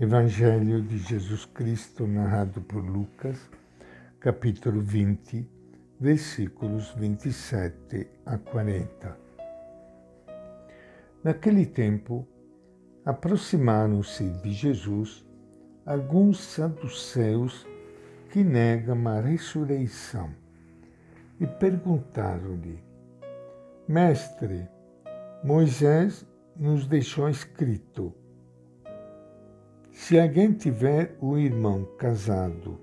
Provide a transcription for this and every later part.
Evangelho de Jesus Cristo, narrado por Lucas, capítulo 20, versículos 27 a 40. Naquele tempo, aproximaram-se de Jesus alguns saduceus que negam a ressurreição e perguntaram-lhe: Mestre, Moisés nos deixou escrito se alguém tiver um irmão casado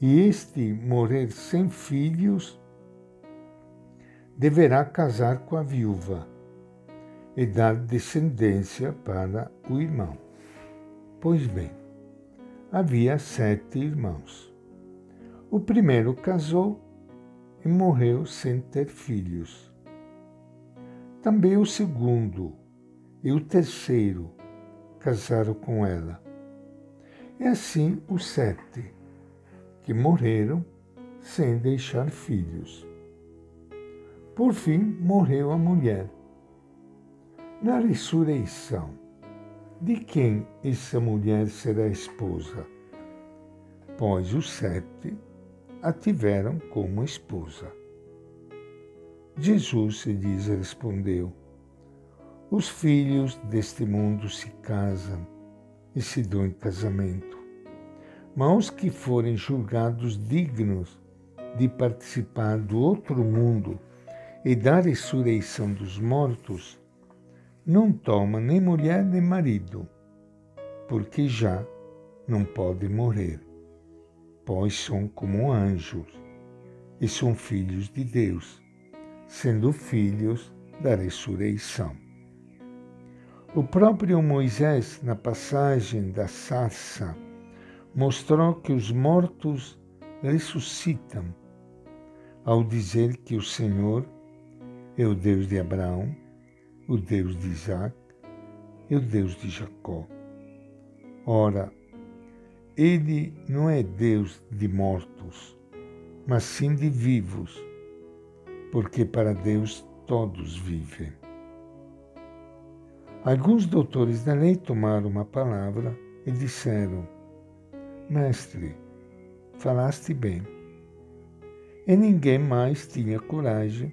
e este morrer sem filhos, deverá casar com a viúva e dar descendência para o irmão. Pois bem, havia sete irmãos. O primeiro casou e morreu sem ter filhos. Também o segundo e o terceiro casaram com ela. E assim os sete, que morreram sem deixar filhos. Por fim, morreu a mulher. Na ressurreição, de quem essa mulher será esposa? Pois os sete a tiveram como esposa. Jesus lhes respondeu: os filhos deste mundo se casam e se dão em casamento, mas os que forem julgados dignos de participar do outro mundo e da ressurreição dos mortos, não tomam nem mulher nem marido, porque já não podem morrer, pois são como anjos e são filhos de Deus, sendo filhos da ressurreição. O próprio Moisés, na passagem da sarça, mostrou que os mortos ressuscitam, ao dizer que o Senhor é o Deus de Abraão, o Deus de Isaac e o Deus de Jacó. Ora, ele não é Deus de mortos, mas sim de vivos, porque para Deus todos vivem. Alguns doutores da lei tomaram uma palavra e disseram: Mestre, falaste bem. E ninguém mais tinha coragem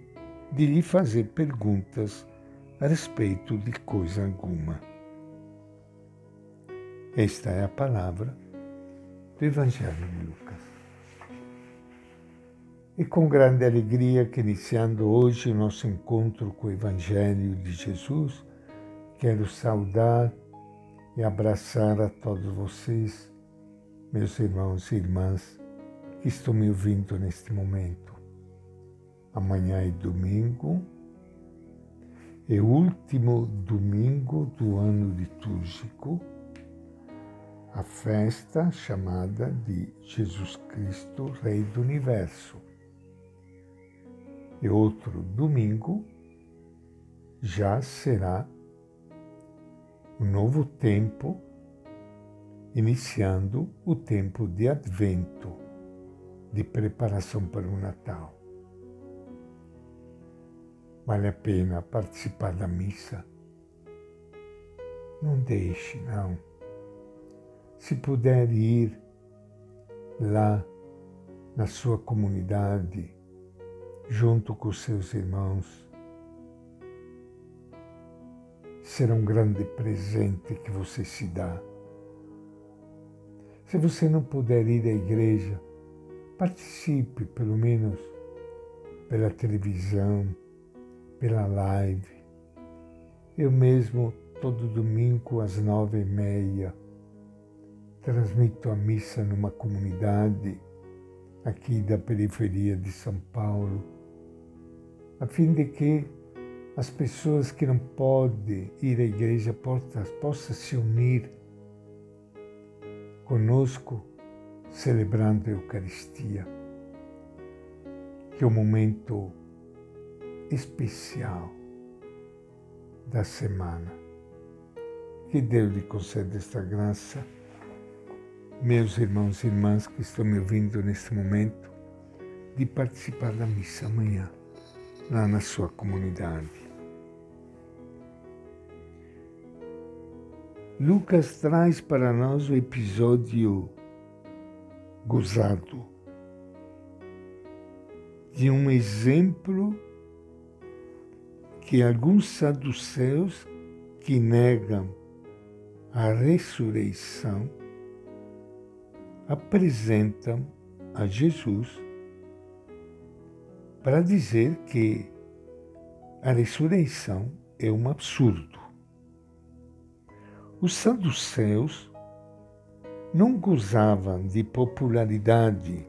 de lhe fazer perguntas a respeito de coisa alguma. Esta é a palavra do Evangelho de Lucas. E com grande alegria que iniciando hoje o nosso encontro com o Evangelho de Jesus, Quero saudar e abraçar a todos vocês, meus irmãos e irmãs que estão me ouvindo neste momento. Amanhã é domingo, é o último domingo do ano litúrgico, a festa chamada de Jesus Cristo, Rei do Universo. E outro domingo já será um novo tempo, iniciando o tempo de advento, de preparação para o Natal. Vale a pena participar da missa. Não deixe, não. Se puder ir lá na sua comunidade, junto com seus irmãos, será um grande presente que você se dá. Se você não puder ir à igreja, participe pelo menos pela televisão, pela live. Eu mesmo, todo domingo às nove e meia, transmito a missa numa comunidade aqui da periferia de São Paulo, a fim de que as pessoas que não podem ir à igreja possam, possam se unir conosco celebrando a Eucaristia, que é um momento especial da semana. Que Deus lhe conceda esta graça. Meus irmãos e irmãs que estão me ouvindo neste momento, de participar da missa amanhã, lá na sua comunidade. Lucas traz para nós o episódio gozado de um exemplo que alguns saduceus que negam a ressurreição apresentam a Jesus para dizer que a ressurreição é um absurdo. Os saduceus não gozavam de popularidade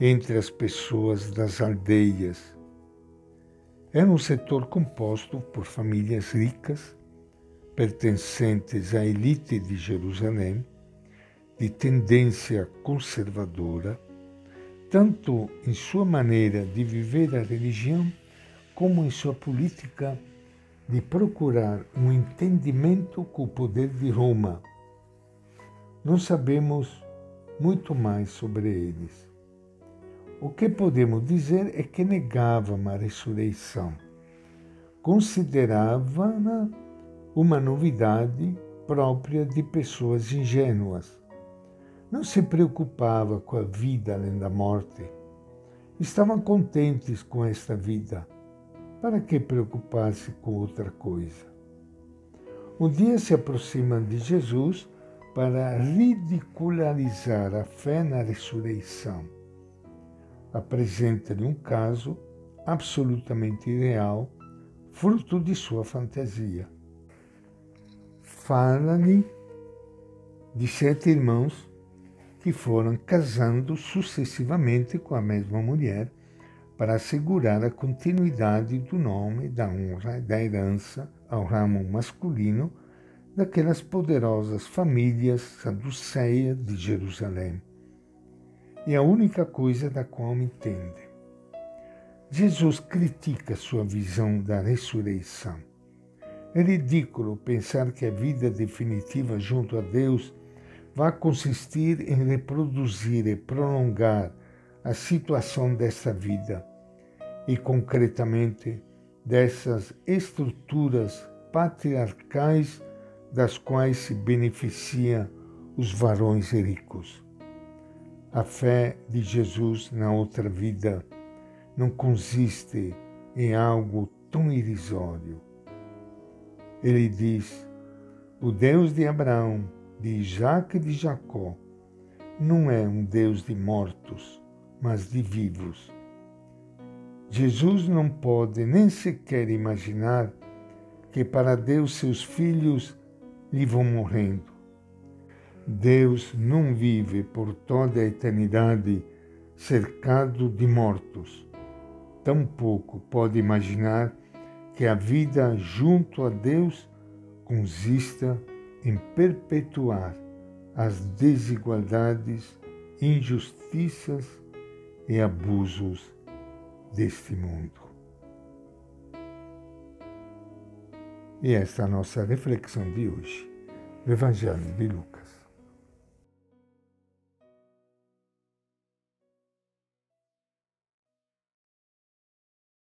entre as pessoas das aldeias. Era um setor composto por famílias ricas, pertencentes à elite de Jerusalém, de tendência conservadora, tanto em sua maneira de viver a religião como em sua política de procurar um entendimento com o poder de Roma. Não sabemos muito mais sobre eles. O que podemos dizer é que negavam a ressurreição, consideravam-na uma novidade própria de pessoas ingênuas. Não se preocupava com a vida além da morte. Estavam contentes com esta vida para que preocupar-se com outra coisa? Um dia se aproximam de Jesus para ridicularizar a fé na ressurreição. Apresenta-lhe um caso absolutamente irreal, fruto de sua fantasia. Fala-lhe de sete irmãos que foram casando sucessivamente com a mesma mulher para assegurar a continuidade do nome, da honra e da herança ao ramo masculino daquelas poderosas famílias saduceias de Jerusalém. É a única coisa da qual me entende. Jesus critica sua visão da ressurreição. É ridículo pensar que a vida definitiva junto a Deus vai consistir em reproduzir e prolongar a situação dessa vida e, concretamente, dessas estruturas patriarcais das quais se beneficiam os varões ricos. A fé de Jesus na outra vida não consiste em algo tão irrisório. Ele diz: o Deus de Abraão, de Isaac e de Jacó não é um Deus de mortos, mas de vivos. Jesus não pode nem sequer imaginar que para Deus seus filhos lhe vão morrendo. Deus não vive por toda a eternidade cercado de mortos. Tampouco pode imaginar que a vida junto a Deus consista em perpetuar as desigualdades, injustiças e abusos deste mundo. E esta é a nossa reflexão de hoje, do Evangelho de Lucas.